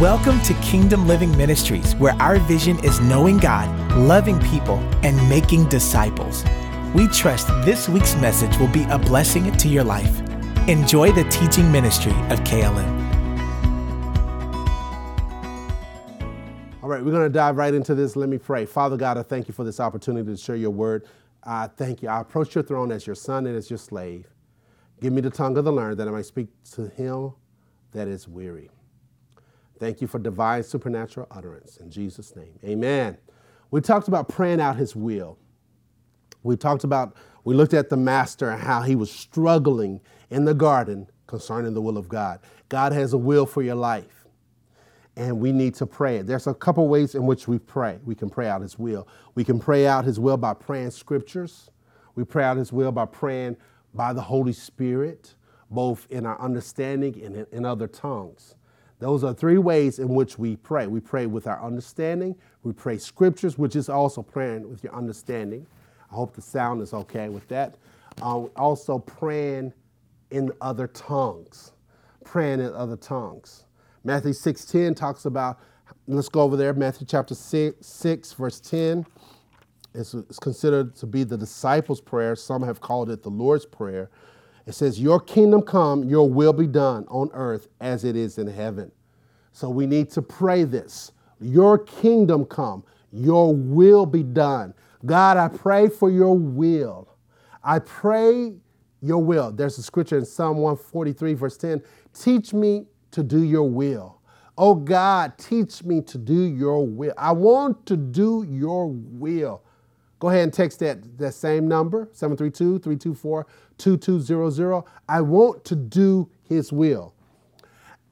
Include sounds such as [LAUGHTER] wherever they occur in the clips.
Welcome to Kingdom Living Ministries, where our vision is knowing God, loving people, and making disciples. We trust this week's message will be a blessing to your life. Enjoy the teaching ministry of KLM. All right, we're going to dive right into this. Let me pray. Father God, I thank you for this opportunity to share your word. I thank you. I approach your throne as your son and as your slave. Give me the tongue of the learned that I might speak to him that is weary. Thank you for divine supernatural utterance. In Jesus' name, amen. We talked about praying out his will. We talked about, we looked at the master and how he was struggling in the garden concerning the will of God. God has a will for your life, and we need to pray it. There's a couple ways in which we pray. We can pray out his will. We can pray out his will by praying scriptures. We pray out his will by praying by the Holy Spirit, both in our understanding and in, other tongues. Those are three ways in which we pray. We pray with our understanding, we pray scriptures, which is also praying with your understanding. I hope the sound is okay with that. Uh, also, praying in other tongues, praying in other tongues. Matthew 6:10 talks about, let's go over there, Matthew chapter 6, 6 verse 10. It's, it's considered to be the disciples' prayer. Some have called it the Lord's Prayer. It says, Your kingdom come, your will be done on earth as it is in heaven. So we need to pray this. Your kingdom come, your will be done. God, I pray for your will. I pray your will. There's a scripture in Psalm 143, verse 10 Teach me to do your will. Oh God, teach me to do your will. I want to do your will. Go ahead and text that, that same number, 732 324 2200. I want to do his will.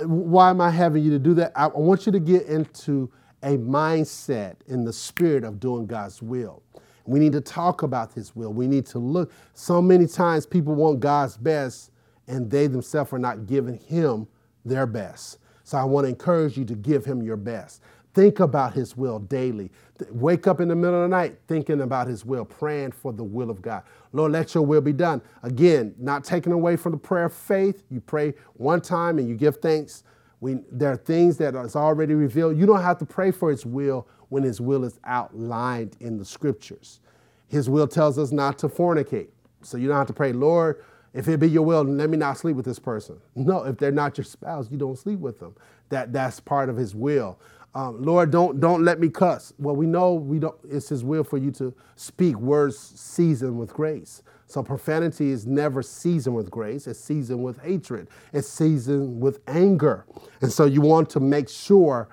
Why am I having you to do that? I want you to get into a mindset in the spirit of doing God's will. We need to talk about his will. We need to look. So many times people want God's best and they themselves are not giving him their best. So I want to encourage you to give him your best. Think about His will daily. Wake up in the middle of the night thinking about His will, praying for the will of God. Lord, let your will be done. Again, not taken away from the prayer of faith. You pray one time and you give thanks. We, there are things that is already revealed. You don't have to pray for His will when His will is outlined in the scriptures. His will tells us not to fornicate. So you don't have to pray, Lord, if it be your will, let me not sleep with this person. No, if they're not your spouse, you don't sleep with them. That, that's part of His will. Um, Lord, don't don't let me cuss. Well, we know we don't. It's His will for you to speak words seasoned with grace. So profanity is never seasoned with grace. It's seasoned with hatred. It's seasoned with anger. And so you want to make sure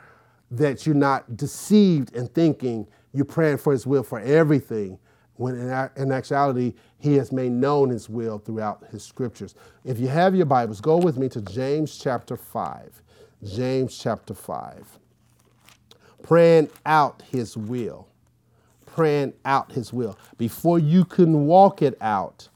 that you're not deceived in thinking you're praying for His will for everything. When in, actuality, He has made known His will throughout His scriptures. If you have your Bibles, go with me to James chapter five. James chapter five praying out his will. Praying out his will. Before you can walk it out,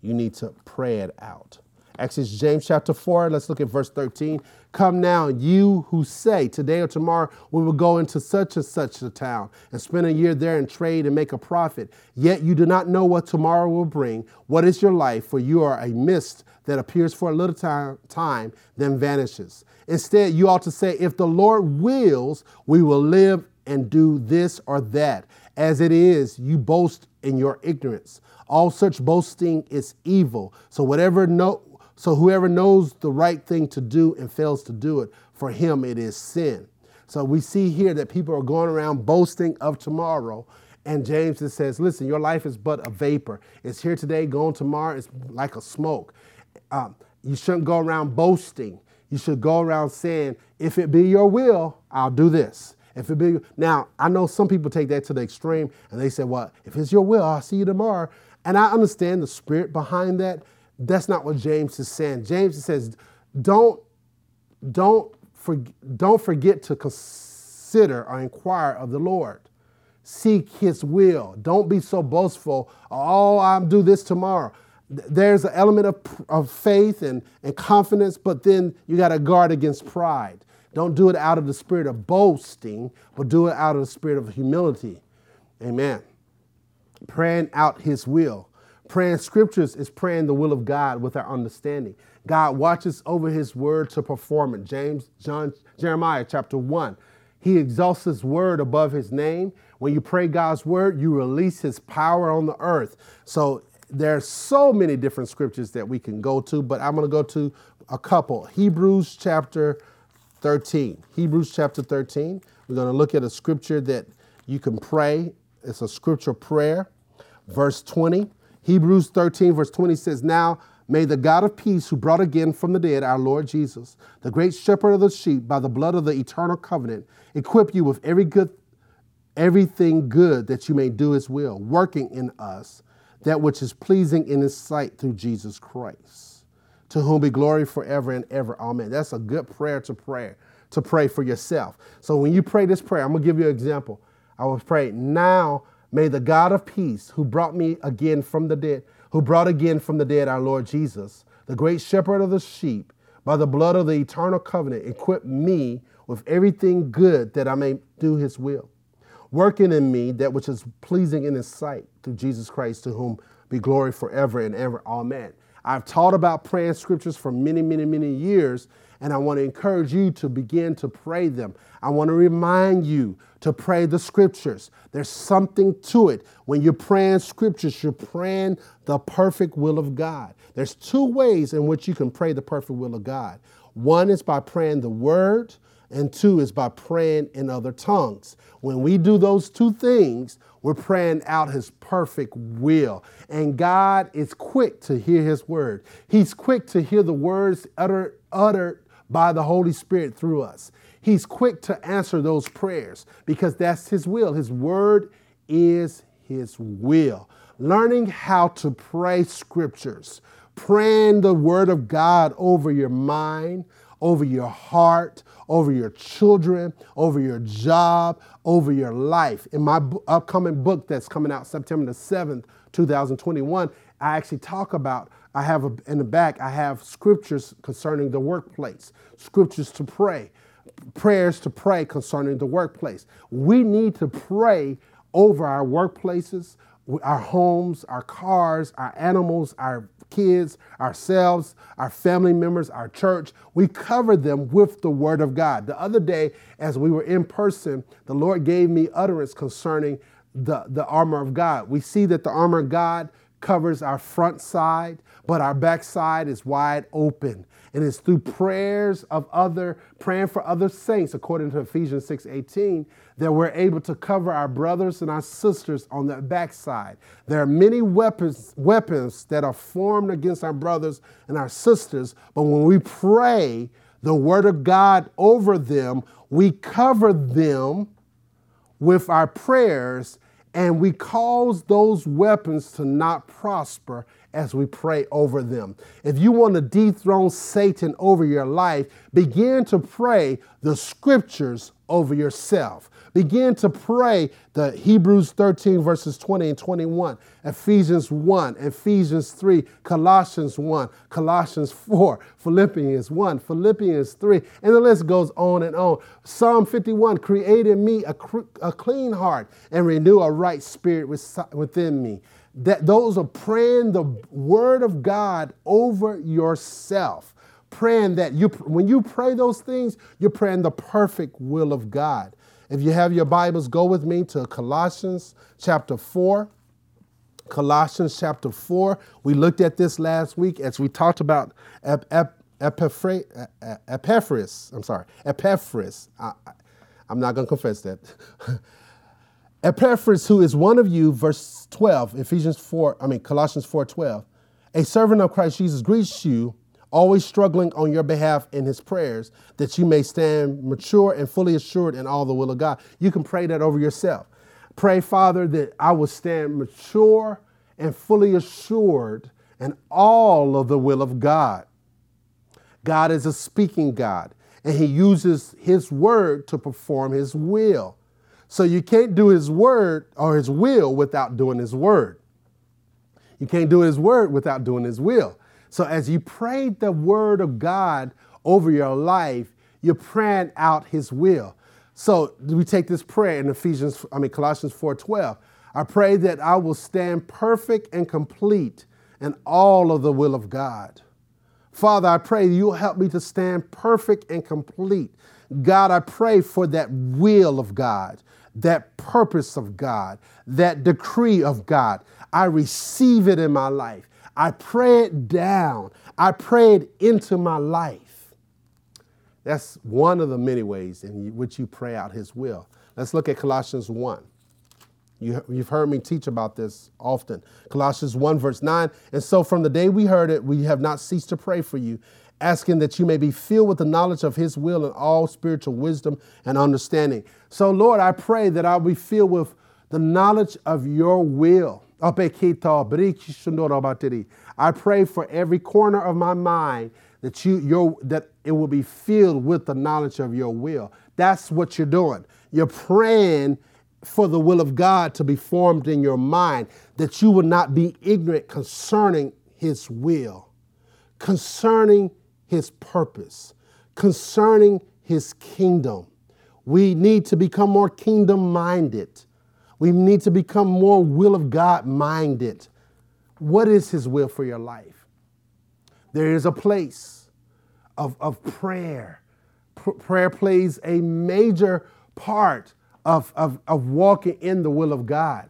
you need to pray it out. Actually, James chapter 4. Let's look at verse 13. Come now, you who say, Today or tomorrow we will go into such and such a town and spend a year there and trade and make a profit. Yet you do not know what tomorrow will bring. What is your life? For you are a mist that appears for a little time, time then vanishes. Instead, you ought to say, If the Lord wills, we will live and do this or that. As it is, you boast in your ignorance. All such boasting is evil. So whatever no, so whoever knows the right thing to do and fails to do it, for him it is sin. So we see here that people are going around boasting of tomorrow. And James just says, listen, your life is but a vapor. It's here today, gone tomorrow. It's like a smoke. Um, you shouldn't go around boasting you should go around saying, if it be your will, I'll do this. If it be now, I know some people take that to the extreme and they say, Well, if it's your will, I'll see you tomorrow. And I understand the spirit behind that. That's not what James is saying. James says, Don't, don't, for, don't forget to consider or inquire of the Lord. Seek his will. Don't be so boastful. Oh, I'll do this tomorrow there's an element of, of faith and, and confidence, but then you got to guard against pride. Don't do it out of the spirit of boasting, but do it out of the spirit of humility. Amen. Praying out his will. Praying scriptures is praying the will of God with our understanding. God watches over his word to perform it. James, John, Jeremiah chapter 1. He exalts his word above his name. When you pray God's word, you release his power on the earth. So there are so many different scriptures that we can go to, but I'm going to go to a couple. Hebrews chapter 13. Hebrews chapter 13. We're going to look at a scripture that you can pray. It's a scripture prayer. Verse 20. Hebrews 13, verse 20 says, Now May the God of peace, who brought again from the dead our Lord Jesus, the great shepherd of the sheep, by the blood of the eternal covenant, equip you with every good, everything good that you may do his will, working in us that which is pleasing in his sight through Jesus Christ, to whom be glory forever and ever. Amen. That's a good prayer to pray, to pray for yourself. So when you pray this prayer, I'm gonna give you an example. I will pray, now may the God of peace, who brought me again from the dead, who brought again from the dead our Lord Jesus, the great shepherd of the sheep, by the blood of the eternal covenant, equip me with everything good that I may do his will, working in me that which is pleasing in his sight through Jesus Christ, to whom be glory forever and ever. Amen. I've taught about praying scriptures for many, many, many years, and I want to encourage you to begin to pray them. I want to remind you to pray the scriptures. There's something to it. When you're praying scriptures, you're praying the perfect will of God. There's two ways in which you can pray the perfect will of God. One is by praying the word, and two is by praying in other tongues. When we do those two things, we're praying out his perfect will. And God is quick to hear his word. He's quick to hear the words uttered, uttered by the Holy Spirit through us. He's quick to answer those prayers because that's His will. His word is His will. Learning how to pray scriptures, praying the word of God over your mind, over your heart, over your children, over your job, over your life. In my upcoming book that's coming out September the 7th, 2021, I actually talk about I have a, in the back, I have scriptures concerning the workplace, scriptures to pray, prayers to pray concerning the workplace. We need to pray over our workplaces, our homes, our cars, our animals, our kids, ourselves, our family members, our church. We cover them with the word of God. The other day, as we were in person, the Lord gave me utterance concerning the, the armor of God. We see that the armor of God covers our front side, but our backside is wide open. And it's through prayers of other, praying for other saints, according to Ephesians 6 18, that we're able to cover our brothers and our sisters on the backside. There are many weapons, weapons that are formed against our brothers and our sisters, but when we pray the word of God over them, we cover them with our prayers and we cause those weapons to not prosper as we pray over them. If you want to dethrone Satan over your life, begin to pray the scriptures over yourself. Begin to pray the Hebrews 13, verses 20 and 21, Ephesians 1, Ephesians 3, Colossians 1, Colossians 4, Philippians 1, Philippians 3, and the list goes on and on. Psalm 51 created me a, a clean heart and renew a right spirit within me that those are praying the word of God over yourself. Praying that you, when you pray those things, you're praying the perfect will of God. If you have your Bibles, go with me to Colossians chapter 4. Colossians chapter 4. We looked at this last week as we talked about Ep- Ep- Epaphras. I'm sorry, Epaphras. I, I'm not going to confess that. [LAUGHS] Epaphras, who is one of you, verse 12, Ephesians 4, I mean, Colossians 4 12, a servant of Christ Jesus greets you, always struggling on your behalf in his prayers, that you may stand mature and fully assured in all the will of God. You can pray that over yourself. Pray, Father, that I will stand mature and fully assured in all of the will of God. God is a speaking God, and he uses his word to perform his will. So you can't do his word or his will without doing his word. You can't do his word without doing his will. So as you pray the word of God over your life, you're praying out his will. So we take this prayer in Ephesians, I mean Colossians 4:12. I pray that I will stand perfect and complete in all of the will of God. Father, I pray you'll help me to stand perfect and complete. God, I pray for that will of God, that purpose of God, that decree of God. I receive it in my life. I pray it down. I pray it into my life. That's one of the many ways in which you pray out His will. Let's look at Colossians 1. You, have heard me teach about this often. Colossians 1, verse 9. And so from the day we heard it, we have not ceased to pray for you, asking that you may be filled with the knowledge of his will and all spiritual wisdom and understanding. So, Lord, I pray that I'll be filled with the knowledge of your will. I pray for every corner of my mind that you your that it will be filled with the knowledge of your will. That's what you're doing. You're praying for the will of God to be formed in your mind, that you will not be ignorant concerning His will, concerning His purpose, concerning His kingdom. We need to become more kingdom minded. We need to become more will of God minded. What is His will for your life? There is a place of, of prayer. P- prayer plays a major part of, of, of walking in the will of God.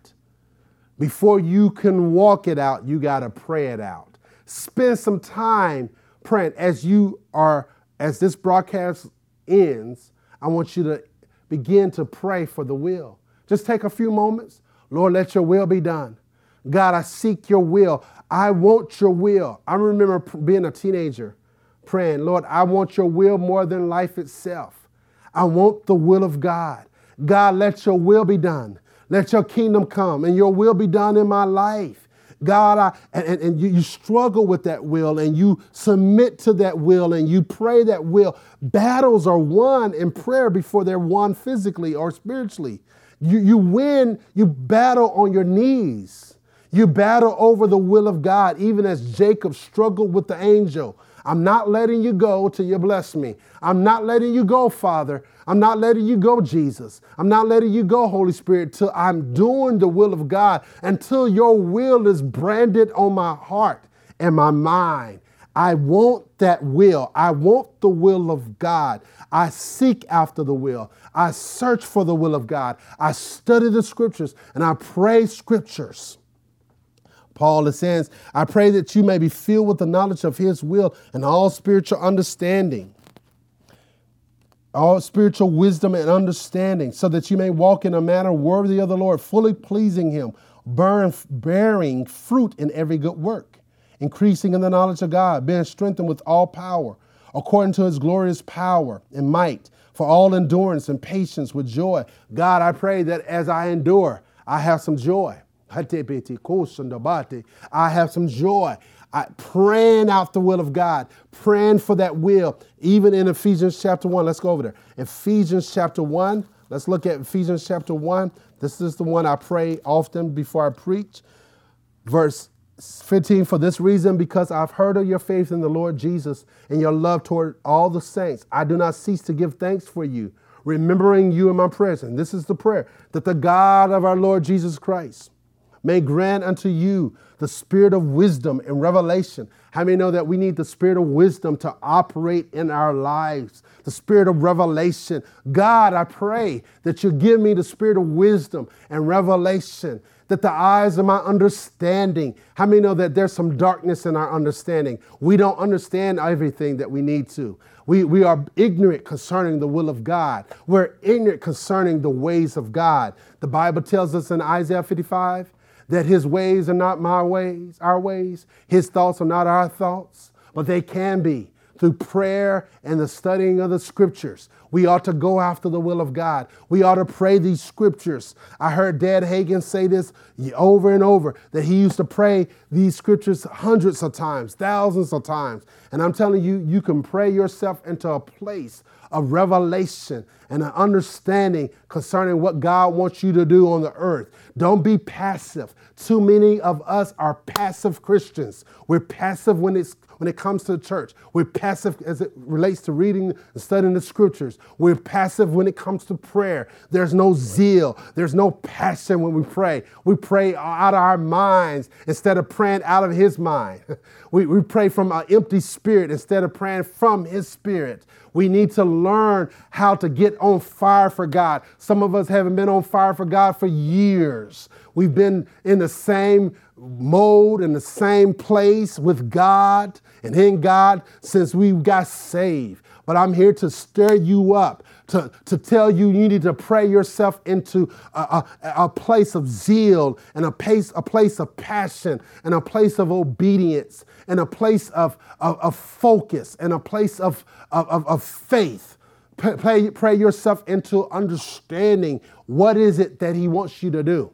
Before you can walk it out, you got to pray it out. Spend some time praying. As you are, as this broadcast ends, I want you to begin to pray for the will. Just take a few moments. Lord, let your will be done. God, I seek your will. I want your will. I remember being a teenager praying, Lord, I want your will more than life itself. I want the will of God. God, let your will be done. Let your kingdom come and your will be done in my life. God, I, and, and you, you struggle with that will and you submit to that will and you pray that will. Battles are won in prayer before they're won physically or spiritually. You, you win, you battle on your knees. You battle over the will of God, even as Jacob struggled with the angel. I'm not letting you go till you bless me. I'm not letting you go, Father. I'm not letting you go, Jesus. I'm not letting you go, Holy Spirit, till I'm doing the will of God, until your will is branded on my heart and my mind. I want that will. I want the will of God. I seek after the will. I search for the will of God. I study the scriptures and I pray scriptures. Paul saying, I pray that you may be filled with the knowledge of his will and all spiritual understanding, all spiritual wisdom and understanding, so that you may walk in a manner worthy of the Lord, fully pleasing him, bearing fruit in every good work, increasing in the knowledge of God, being strengthened with all power, according to his glorious power and might, for all endurance and patience with joy. God, I pray that as I endure, I have some joy. I have some joy. I, praying out the will of God, praying for that will, even in Ephesians chapter 1. Let's go over there. Ephesians chapter 1. Let's look at Ephesians chapter 1. This is the one I pray often before I preach. Verse 15 For this reason, because I've heard of your faith in the Lord Jesus and your love toward all the saints, I do not cease to give thanks for you, remembering you in my prayers. And this is the prayer that the God of our Lord Jesus Christ, may grant unto you the spirit of wisdom and revelation. How many know that we need the spirit of wisdom to operate in our lives? The spirit of revelation. God, I pray that you give me the spirit of wisdom and revelation, that the eyes of my understanding. How many know that there's some darkness in our understanding? We don't understand everything that we need to. We, we are ignorant concerning the will of God. We're ignorant concerning the ways of God. The Bible tells us in Isaiah 55 that his ways are not my ways, our ways. His thoughts are not our thoughts, but they can be through prayer and the studying of the scriptures. We ought to go after the will of God. We ought to pray these scriptures. I heard Dad Hagin say this over and over that he used to pray these scriptures hundreds of times, thousands of times. And I'm telling you, you can pray yourself into a place of revelation and an understanding concerning what God wants you to do on the earth. Don't be passive. Too many of us are passive Christians. We're passive when it's when it comes to the church. We're passive as it relates to reading and studying the scriptures. We're passive when it comes to prayer. There's no zeal, there's no passion when we pray. We pray out of our minds instead of praying out of His mind. [LAUGHS] We, we pray from an empty spirit instead of praying from His spirit. We need to learn how to get on fire for God. Some of us haven't been on fire for God for years. We've been in the same mode, in the same place with God and in God since we got saved. But I'm here to stir you up, to, to tell you you need to pray yourself into a, a, a place of zeal and a place, a place of passion and a place of obedience and a place of, of, of focus and a place of, of, of faith. Pray, pray yourself into understanding what is it that he wants you to do.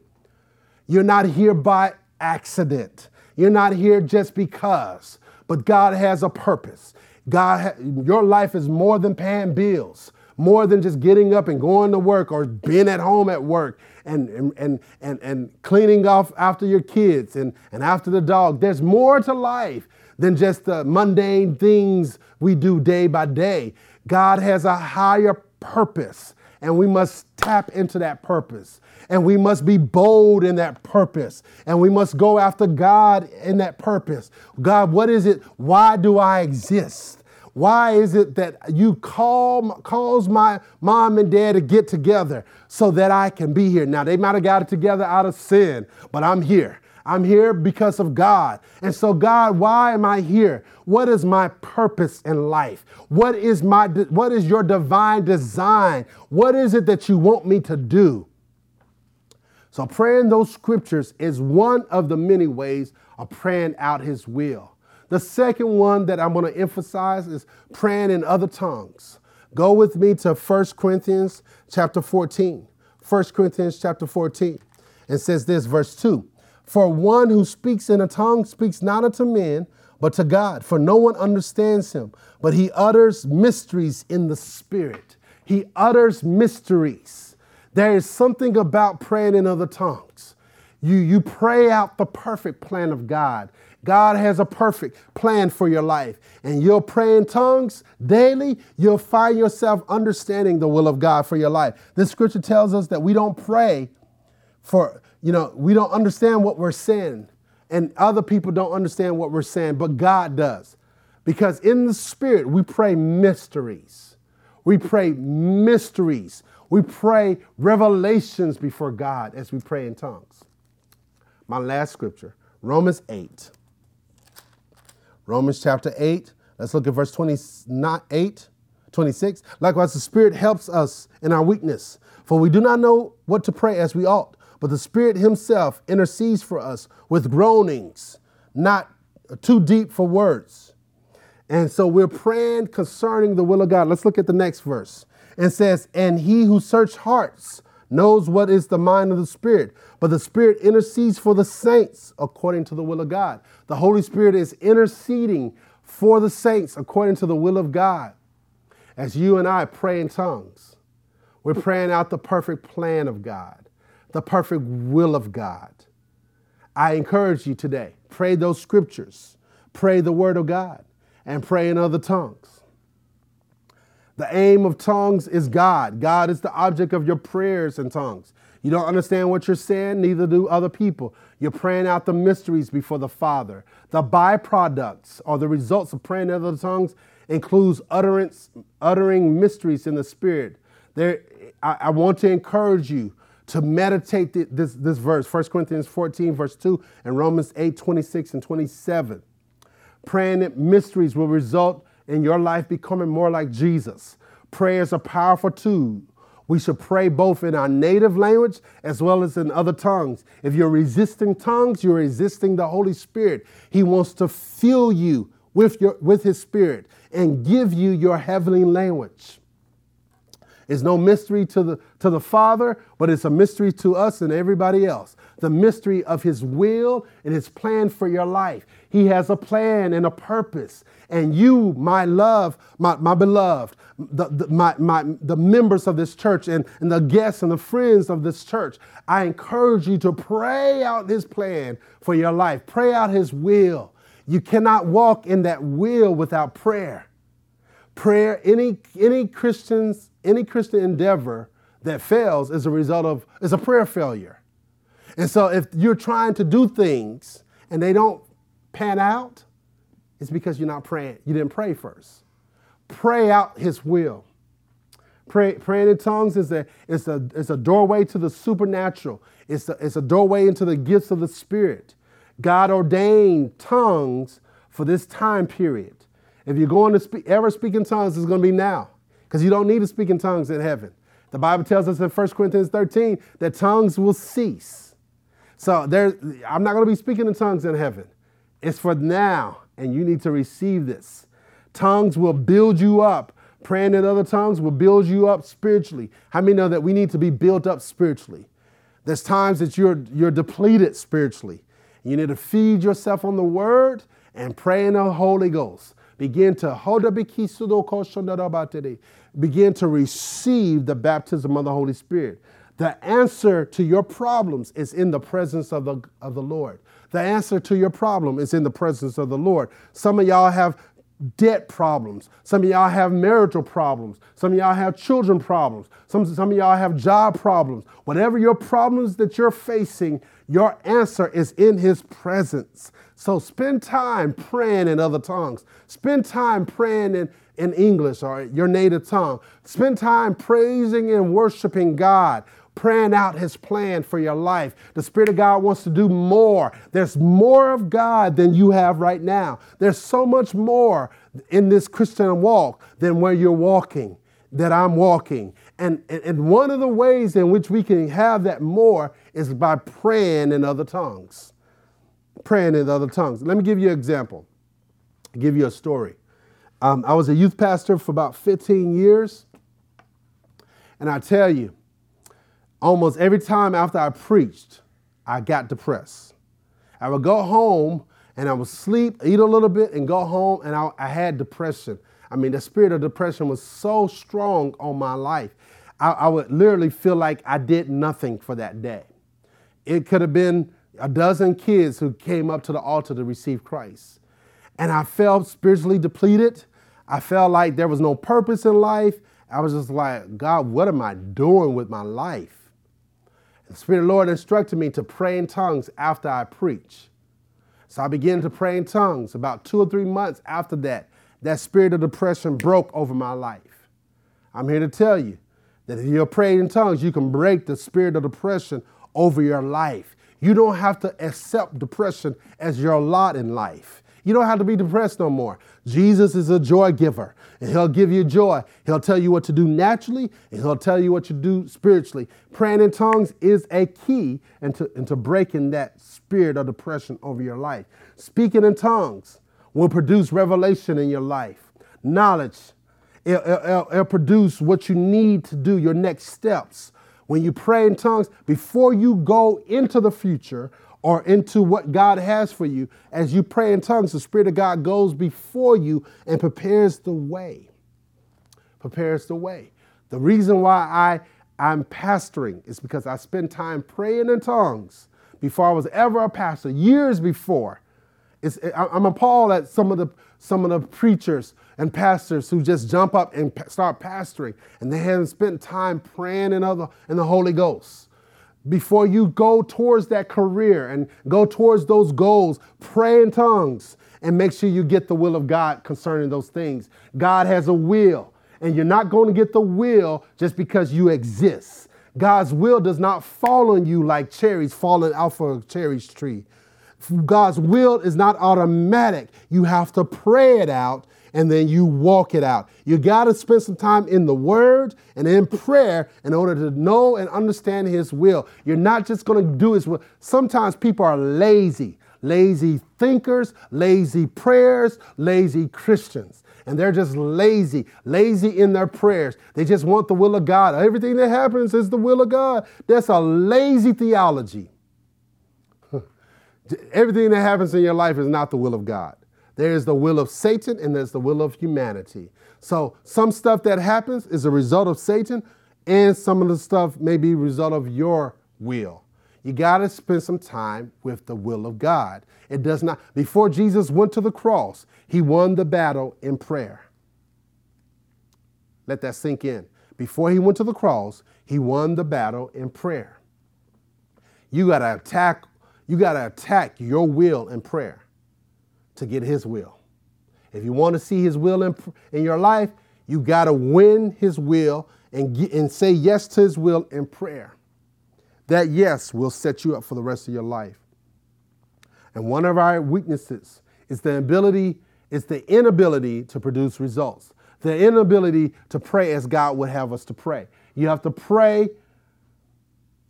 You're not here by accident. You're not here just because, but God has a purpose. God, your life is more than paying bills, more than just getting up and going to work or being at home at work and, and, and, and, and cleaning off after your kids and, and after the dog. There's more to life than just the mundane things we do day by day. God has a higher purpose, and we must tap into that purpose. And we must be bold in that purpose. And we must go after God in that purpose. God, what is it? Why do I exist? Why is it that you call calls my mom and dad to get together so that I can be here? Now they might have got it together out of sin, but I'm here. I'm here because of God. And so, God, why am I here? What is my purpose in life? What is my what is your divine design? What is it that you want me to do? So, praying those scriptures is one of the many ways of praying out his will. The second one that I'm going to emphasize is praying in other tongues. Go with me to 1 Corinthians chapter 14. 1 Corinthians chapter 14. And says this, verse 2 for one who speaks in a tongue speaks not unto men, but to God, for no one understands him. But he utters mysteries in the Spirit. He utters mysteries. There is something about praying in other tongues. You, you pray out the perfect plan of God. God has a perfect plan for your life. And you'll pray in tongues daily, you'll find yourself understanding the will of God for your life. This scripture tells us that we don't pray for you know, we don't understand what we're saying, and other people don't understand what we're saying, but God does. Because in the Spirit, we pray mysteries. We pray mysteries. We pray revelations before God as we pray in tongues. My last scripture, Romans 8. Romans chapter 8. Let's look at verse 28, 26. Likewise, the Spirit helps us in our weakness, for we do not know what to pray as we ought but the Spirit Himself intercedes for us with groanings, not too deep for words. And so we're praying concerning the will of God. Let's look at the next verse. It says, And he who searches hearts knows what is the mind of the Spirit, but the Spirit intercedes for the saints according to the will of God. The Holy Spirit is interceding for the saints according to the will of God. As you and I pray in tongues, we're praying out the perfect plan of God the perfect will of God. I encourage you today pray those scriptures, pray the word of God, and pray in other tongues. The aim of tongues is God. God is the object of your prayers and tongues. You don't understand what you're saying, neither do other people. You're praying out the mysteries before the Father. The byproducts or the results of praying in other tongues includes utterance, uttering mysteries in the Spirit. There, I, I want to encourage you to meditate this, this verse, 1 Corinthians 14, verse 2, and Romans 8, 26 and 27. Praying that mysteries will result in your life becoming more like Jesus. Prayer is a powerful tool. We should pray both in our native language as well as in other tongues. If you're resisting tongues, you're resisting the Holy Spirit. He wants to fill you with, your, with His Spirit and give you your heavenly language. It's no mystery to the, to the Father, but it's a mystery to us and everybody else. The mystery of His will and His plan for your life. He has a plan and a purpose. And you, my love, my, my beloved, the, the, my, my, the members of this church and, and the guests and the friends of this church, I encourage you to pray out His plan for your life. Pray out His will. You cannot walk in that will without prayer. Prayer, any any Christians, any Christian endeavor that fails is a result of is a prayer failure. And so if you're trying to do things and they don't pan out, it's because you're not praying. You didn't pray first. Pray out his will. Pray, praying in tongues is a, it's, a, it's a doorway to the supernatural. It's a, it's a doorway into the gifts of the Spirit. God ordained tongues for this time period. If you're going to ever speak in tongues, it's going to be now because you don't need to speak in tongues in heaven. The Bible tells us in 1 Corinthians 13 that tongues will cease. So there, I'm not going to be speaking in tongues in heaven. It's for now, and you need to receive this. Tongues will build you up. Praying in other tongues will build you up spiritually. How many know that we need to be built up spiritually? There's times that you're, you're depleted spiritually. You need to feed yourself on the word and pray in the Holy Ghost. Begin to begin to receive the baptism of the Holy Spirit. The answer to your problems is in the presence of the, of the Lord. The answer to your problem is in the presence of the Lord. Some of y'all have debt problems. Some of y'all have marital problems. Some of y'all have children problems. Some, some of y'all have job problems. Whatever your problems that you're facing, your answer is in his presence. So spend time praying in other tongues. Spend time praying in, in English or your native tongue. Spend time praising and worshiping God praying out his plan for your life. The Spirit of God wants to do more. There's more of God than you have right now. There's so much more in this Christian walk than where you're walking, that I'm walking. And, and one of the ways in which we can have that more is by praying in other tongues. Praying in other tongues. Let me give you an example, I'll give you a story. Um, I was a youth pastor for about 15 years. And I tell you, almost every time after I preached, I got depressed. I would go home and I would sleep, eat a little bit, and go home, and I, I had depression. I mean, the spirit of depression was so strong on my life. I, I would literally feel like I did nothing for that day. It could have been a dozen kids who came up to the altar to receive Christ. And I felt spiritually depleted. I felt like there was no purpose in life. I was just like, God, what am I doing with my life? The Spirit of the Lord instructed me to pray in tongues after I preach. So I began to pray in tongues. About two or three months after that, that spirit of depression broke over my life. I'm here to tell you that if you're praying in tongues, you can break the spirit of depression over your life. You don't have to accept depression as your lot in life. You don't have to be depressed no more. Jesus is a joy giver, and He'll give you joy. He'll tell you what to do naturally, and He'll tell you what to do spiritually. Praying in tongues is a key into, into breaking that spirit of depression over your life. Speaking in tongues will produce revelation in your life, knowledge. It'll, it'll, it'll produce what you need to do, your next steps. When you pray in tongues, before you go into the future or into what God has for you, as you pray in tongues, the Spirit of God goes before you and prepares the way. Prepares the way. The reason why I, I'm pastoring is because I spend time praying in tongues before I was ever a pastor, years before. It's, I'm appalled at some of the some of the preachers and pastors who just jump up and start pastoring, and they haven't spent time praying in other in the Holy Ghost before you go towards that career and go towards those goals, pray in tongues and make sure you get the will of God concerning those things. God has a will, and you're not going to get the will just because you exist. God's will does not fall on you like cherries falling off of a cherry tree. God's will is not automatic. You have to pray it out and then you walk it out. You got to spend some time in the Word and in prayer in order to know and understand His will. You're not just going to do His will. Sometimes people are lazy, lazy thinkers, lazy prayers, lazy Christians. And they're just lazy, lazy in their prayers. They just want the will of God. Everything that happens is the will of God. That's a lazy theology. [LAUGHS] Everything that happens in your life is not the will of God. There is the will of Satan and there's the will of humanity. So some stuff that happens is a result of Satan, and some of the stuff may be a result of your will. You got to spend some time with the will of God. It does not, before Jesus went to the cross, he won the battle in prayer. Let that sink in. Before he went to the cross, he won the battle in prayer. You got to attack you got to attack your will in prayer to get his will. If you want to see his will in, in your life, you got to win his will and, get, and say yes to his will in prayer. That yes will set you up for the rest of your life. And one of our weaknesses is the ability, is the inability to produce results. The inability to pray as God would have us to pray. You have to pray.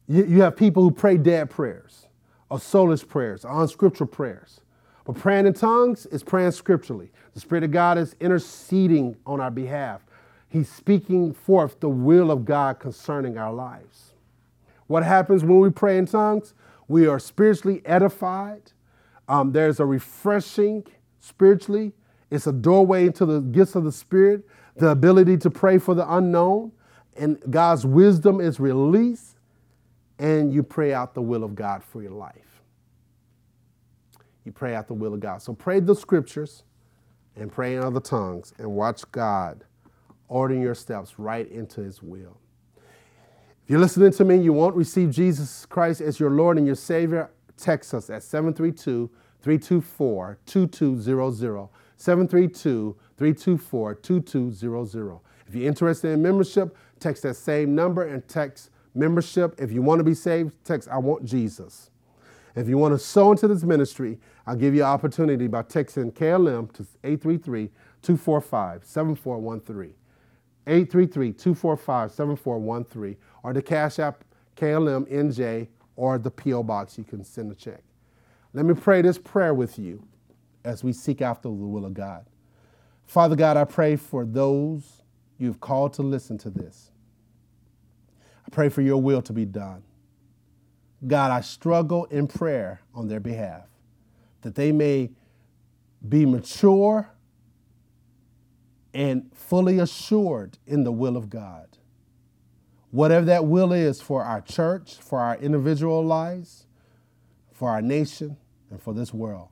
You, you have people who pray dead prayers or soulless prayers, or unscriptural prayers. But praying in tongues is praying scripturally. The Spirit of God is interceding on our behalf. He's speaking forth the will of God concerning our lives. What happens when we pray in tongues? We are spiritually edified. Um, there's a refreshing spiritually. It's a doorway into the gifts of the Spirit, the ability to pray for the unknown, and God's wisdom is released and you pray out the will of God for your life. You pray out the will of God. So pray the scriptures and pray in other tongues and watch God ordering your steps right into his will. If you're listening to me, you won't receive Jesus Christ as your Lord and your Savior, text us at 732 324 2200. 732 324 2200. If you're interested in membership, text that same number and text membership. If you want to be saved, text I want Jesus. If you want to sow into this ministry, I'll give you an opportunity by texting KLM to 833 245 7413. 833 245 7413 or the Cash App KLM NJ or the P.O. Box. You can send a check. Let me pray this prayer with you as we seek after the will of God. Father God, I pray for those you've called to listen to this. I pray for your will to be done. God, I struggle in prayer on their behalf that they may be mature and fully assured in the will of God. Whatever that will is for our church, for our individual lives, for our nation, and for this world.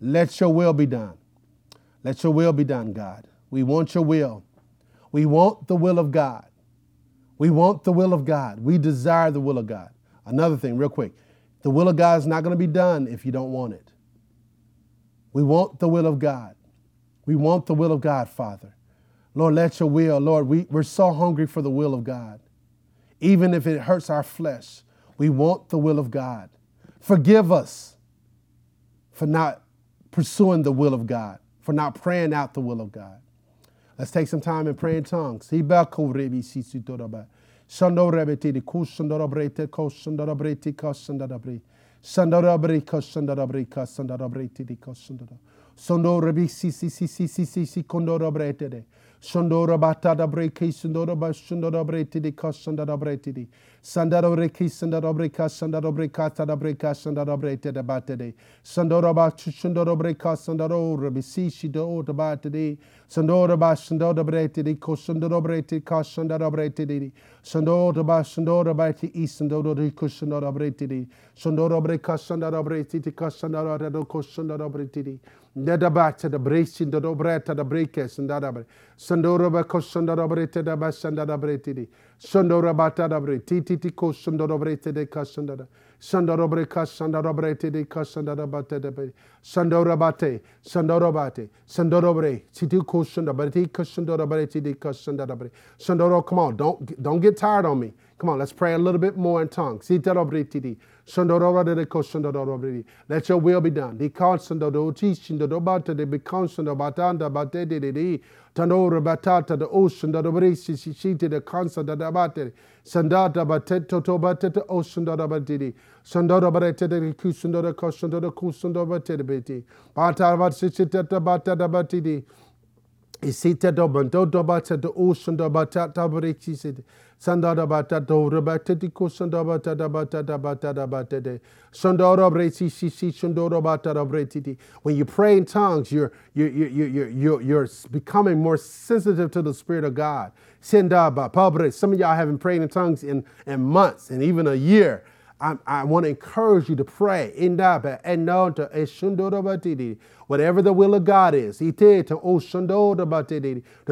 Let your will be done. Let your will be done, God. We want your will. We want the will of God. We want the will of God. We desire the will of God. Another thing, real quick the will of God is not going to be done if you don't want it. We want the will of God. We want the will of God, Father. Lord, let your will, Lord, we, we're so hungry for the will of God. Even if it hurts our flesh, we want the will of God. Forgive us for not pursuing the will of God, for not praying out the will of God. Let's take some time and pray in tongues. Shandora breti kushandora brete koshandora breti koshandora breti Shandora breti koshandora breti koshandora breti koshandora Sondora bi si si si si si si si kondora brete de Shondora batada breki shondora ba shondora breti di koshandora breti di Sandara breki sandara breka sandara breka tada breka sandara brete de bate de Sandora ba shondora breka sandara rabi si shi do de bate de Sandora ba shondora brete di koshandora breti koshandora brete di Sandora ba shondora breti isandora di koshandora brete di Sandora breka sandara breti di koshandora do koshandora brete di Neda bate de bresi do breta da breke sandara brete Sandora ba koshandora brete da ba brete da bre bre de ka shandora shandora bre ka shandora bre te de ka shandora bate de bre shandora bate shandora bate shandora bre titi ko shandora bre te ka shandora bre te de ka shandora bre shandora come on don't don't get tired on me. Come on let's pray a little bit more in tongues. Let your will be done Tanora batata the ocean da brisi si shiti the cancer da battery. Sandata bateto to batete ocean da batidi. Sandora barete de kusunda da kosunda da kusunda batete beti. Bata bat bata da batidi. Do ocean do di de. Si si. When you pray in tongues, you're you're you're you're you're, you're becoming more sensitive to the Spirit of God. Sendaba, Some of y'all haven't prayed in tongues in, in months and even a year. I, I want to encourage you to pray. Whatever the will of God is. The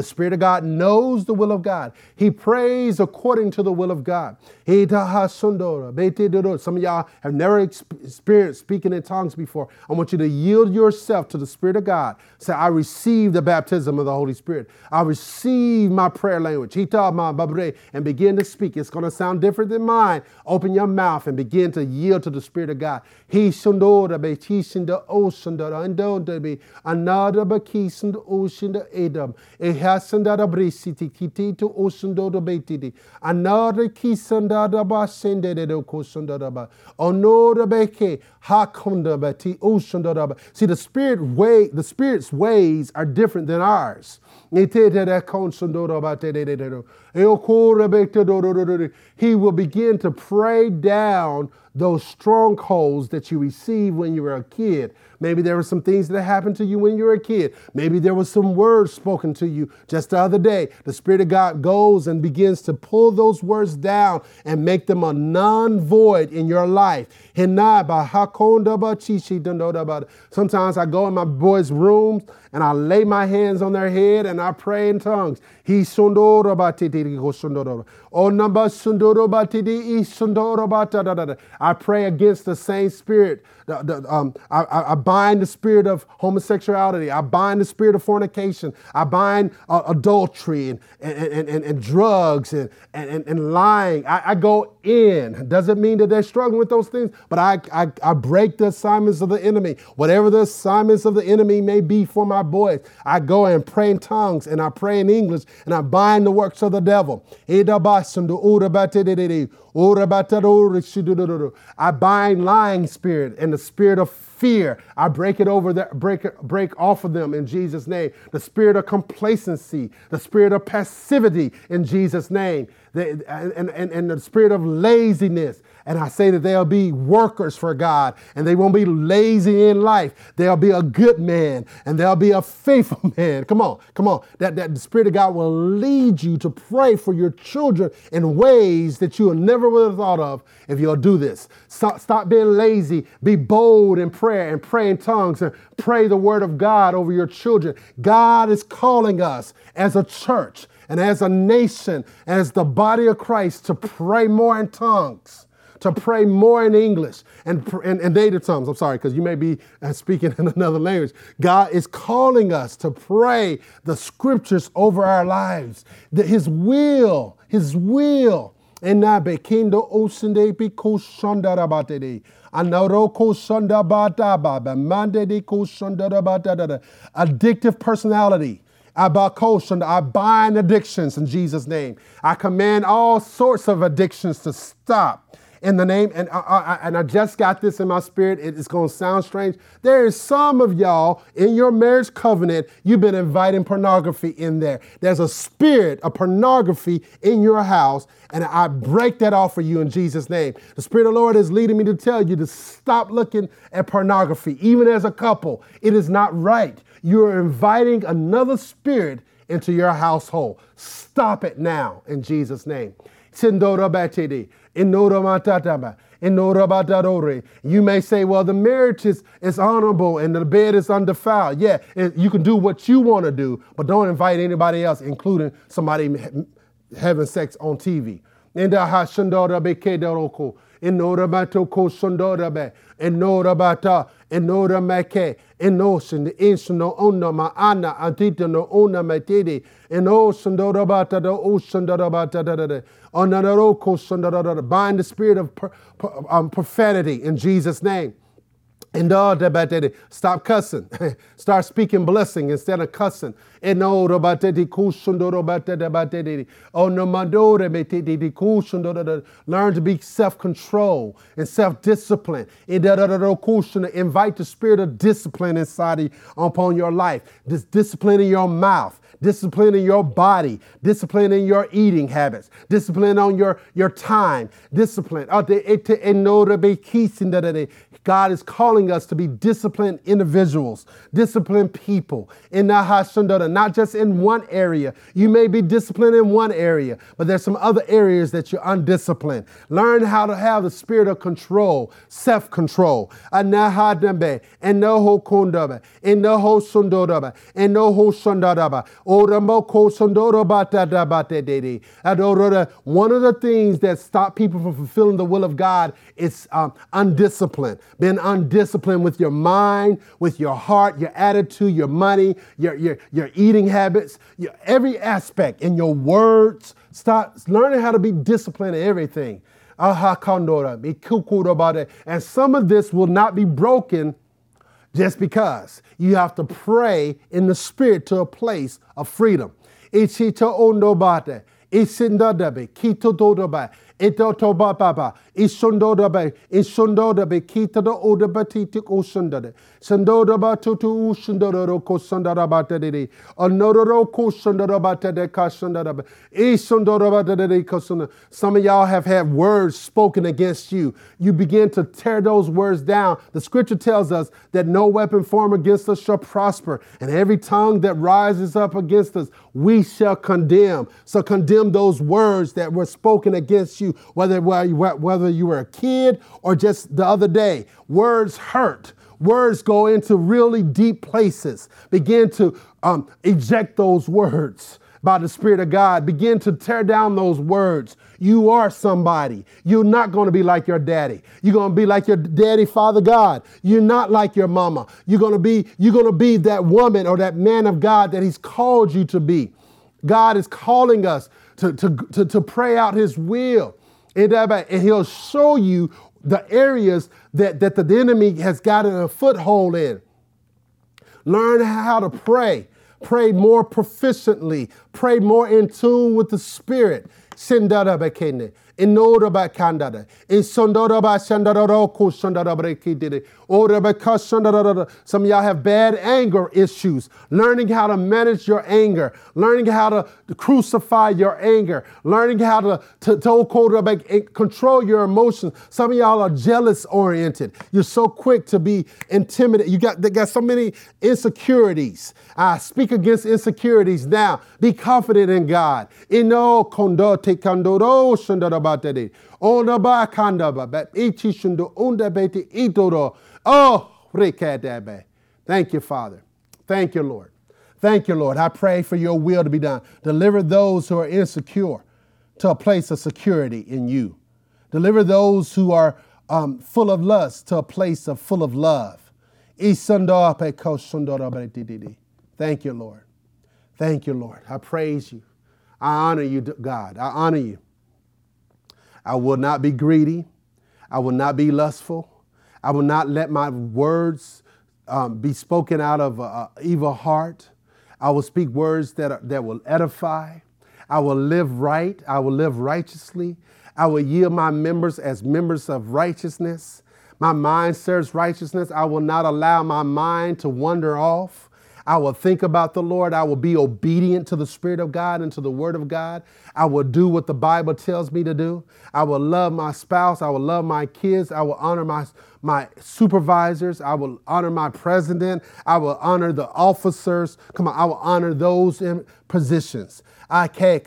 Spirit of God knows the will of God. He prays according to the will of God. Some of y'all have never experienced speaking in tongues before. I want you to yield yourself to the Spirit of God. Say, I receive the baptism of the Holy Spirit. I receive my prayer language. And begin to speak. It's going to sound different than mine. Open your mouth and begin to yield to the Spirit of God. He be another bakis the ocean the Adam. It has another brisiti kiti to ocean do the betidi. Another kiss and the basende de kosunda ba. Another beke hakunda bati ocean do See the spirit way the spirit's ways are different than ours. He will begin to pray down those strongholds that you received when you were a kid. Maybe there were some things that happened to you when you were a kid. Maybe there was some words spoken to you just the other day. The Spirit of God goes and begins to pull those words down and make them a non void in your life. Sometimes I go in my boys' rooms and I lay my hands on their head and I pray in tongues. I pray against the same spirit. The, the, um, I, I, bind the spirit of homosexuality. I bind the spirit of fornication. I bind uh, adultery and, and, and, and, drugs and, and, and lying. I, I go in. Doesn't mean that they're struggling with those things, but I, I, I break the assignments of the enemy. Whatever the assignments of the enemy may be for my boys, I go and pray in tongues and I pray in English and I bind the works of the devil. I bind lying spirit and the spirit of fear. I break it over there, break break off of them in Jesus' name. The spirit of complacency, the spirit of passivity in Jesus' name, the, and, and, and the spirit of laziness. And I say that they'll be workers for God and they won't be lazy in life. They'll be a good man and they'll be a faithful [LAUGHS] man. Come on, come on. That, that the Spirit of God will lead you to pray for your children in ways that you never would have thought of if you'll do this. Stop, stop being lazy. Be bold in prayer and pray in tongues and pray the word of God over your children. God is calling us as a church and as a nation, as the body of Christ, to pray more in tongues to pray more in English and, and, and native tongues. I'm sorry, because you may be uh, speaking [LAUGHS] in another language. God is calling us to pray the scriptures over our lives, that His will, His will. And now, Bekindo Osinde Biko Shandarabate. Addictive personality. I bind addictions in Jesus' name. I command all sorts of addictions to stop in the name, and I, I, and I just got this in my spirit. It's going to sound strange. There is some of y'all in your marriage covenant, you've been inviting pornography in there. There's a spirit of pornography in your house, and I break that off for you in Jesus' name. The Spirit of the Lord is leading me to tell you to stop looking at pornography, even as a couple. It is not right. You're inviting another spirit into your household. Stop it now in Jesus' name. You may say, well, the marriage is, honorable and the bed is undefiled. Yeah, you can do what you want to do, but don't invite anybody else, including somebody having sex on TV. Enora make, enosin, the insuno ona ma ana, antita no ona matidi, enosin dorabata, the ocean dorabata, onanaroko, bind the spirit of um, profanity in Jesus' name. And stop cussing. [LAUGHS] Start speaking blessing instead of cussing. Oh, learn to be self-control and self-discipline. Invite the spirit of discipline inside upon your life. This discipline in your mouth discipline in your body, discipline in your eating habits, discipline on your, your time, discipline. God is calling us to be disciplined individuals, disciplined people in not just in one area. You may be disciplined in one area, but there's some other areas that you're undisciplined. Learn how to have the spirit of control, self control. Enoho Sundodabe, Enoho Sundadaba, Oramoko Sundorabata Dabate Dedi. One of the things that stop people from fulfilling the will of God is um, undisciplined. Being undisciplined with your mind, with your heart, your attitude, your money, your, your, your eating habits, your, every aspect in your words. Start learning how to be disciplined in everything. And some of this will not be broken just because. You have to pray in the spirit to a place of freedom. Ito toba baba, isondoda be, be, kita da oda batiti osundade, sandoda batutu usundoro ko sundara batade, onodoro ko sundara batade ka sundara be, isondora batade ka. Some of y'all have had words spoken against you. You begin to tear those words down. The scripture tells us that no weapon formed against us shall prosper, and every tongue that rises up against us, we shall condemn. So condemn those words that were spoken against you you, whether, whether you were a kid or just the other day. Words hurt. Words go into really deep places. Begin to um, eject those words by the Spirit of God. Begin to tear down those words. You are somebody. You're not going to be like your daddy. You're going to be like your daddy, Father God. You're not like your mama. You're going to be, you're going to be that woman or that man of God that He's called you to be. God is calling us to, to, to, to pray out His will. And he'll show you the areas that, that the enemy has gotten a foothold in. Learn how to pray. Pray more proficiently. Pray more in tune with the Spirit. Inora ba kandada. In sondora ba shandara ko shandara brekidide. Ora ba kashandara. Some of y'all have bad anger issues. Learning how to manage your anger. Learning how to crucify your anger. Learning how to, to, to eh, control your emotions. Some of y'all are jealous oriented. You're so quick to be intimidated. You got, got so many insecurities. I speak against insecurities now. Be confident in God. Ino kondote kandoro shandara batade. Ona ba kanda ba ba ichi shundo unda beti itoro. Oh, rekadabe. Thank you, Father. Thank you, Lord. Thank you, Lord. I pray for your will to be done. Deliver those who are insecure to a place of security in you. Deliver those who are um, full of lust to a place of full of love. Thank you, Lord. Thank you, Lord. I praise you. I honor you, God. I honor you. I will not be greedy. I will not be lustful. I will not let my words um, be spoken out of an evil heart. I will speak words that, are, that will edify. I will live right. I will live righteously. I will yield my members as members of righteousness. My mind serves righteousness. I will not allow my mind to wander off. I will think about the Lord. I will be obedient to the Spirit of God and to the Word of God. I will do what the Bible tells me to do. I will love my spouse. I will love my kids. I will honor my, my supervisors. I will honor my president. I will honor the officers. Come on, I will honor those in positions. I can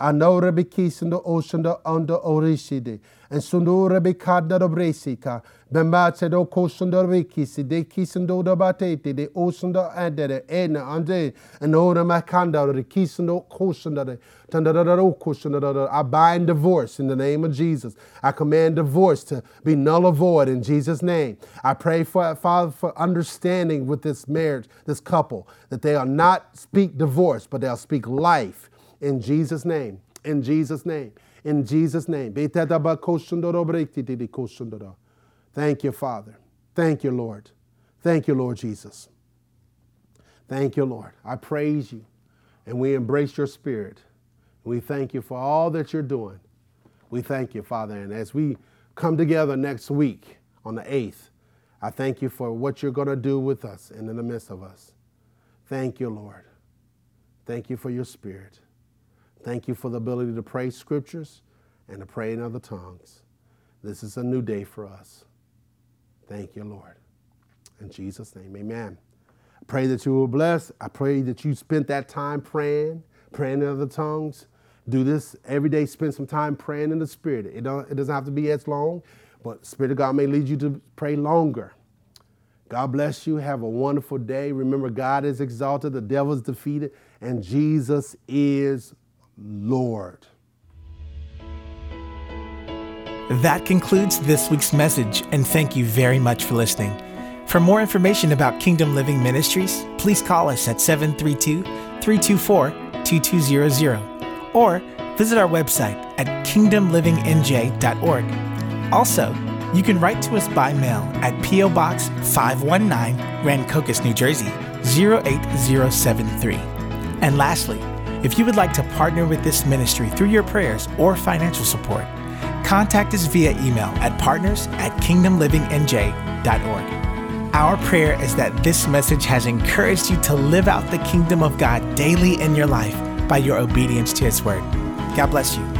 anora bikisando oshanda under orishide and sundora bikada bresika bembatse do koshanda bikisi de kisando da batete de oshanda andere ena ande and ora makanda de kisando koshanda de I bind divorce in the name of Jesus. I command divorce to be null and void in Jesus' name. I pray for Father for understanding with this marriage, this couple, that they'll not speak divorce, but they'll speak life in Jesus' name. In Jesus' name. In Jesus' name. Thank you, Father. Thank you, Lord. Thank you, Lord Jesus. Thank you, Lord. I praise you and we embrace your spirit. We thank you for all that you're doing. We thank you, Father. And as we come together next week on the 8th, I thank you for what you're going to do with us and in the midst of us. Thank you, Lord. Thank you for your spirit. Thank you for the ability to pray scriptures and to pray in other tongues. This is a new day for us. Thank you, Lord. In Jesus' name, amen. I pray that you were blessed. I pray that you spent that time praying, praying in other tongues. Do this every day. Spend some time praying in the Spirit. It, it doesn't have to be as long, but Spirit of God may lead you to pray longer. God bless you. Have a wonderful day. Remember, God is exalted, the devil is defeated, and Jesus is Lord. That concludes this week's message, and thank you very much for listening. For more information about Kingdom Living Ministries, please call us at 732 324 2200 or visit our website at kingdomlivingnj.org. Also, you can write to us by mail at P.O. Box 519, Rancocas, New Jersey 08073. And lastly, if you would like to partner with this ministry through your prayers or financial support, contact us via email at partners at kingdomlivingnj.org. Our prayer is that this message has encouraged you to live out the kingdom of God daily in your life by your obedience to His word. God bless you.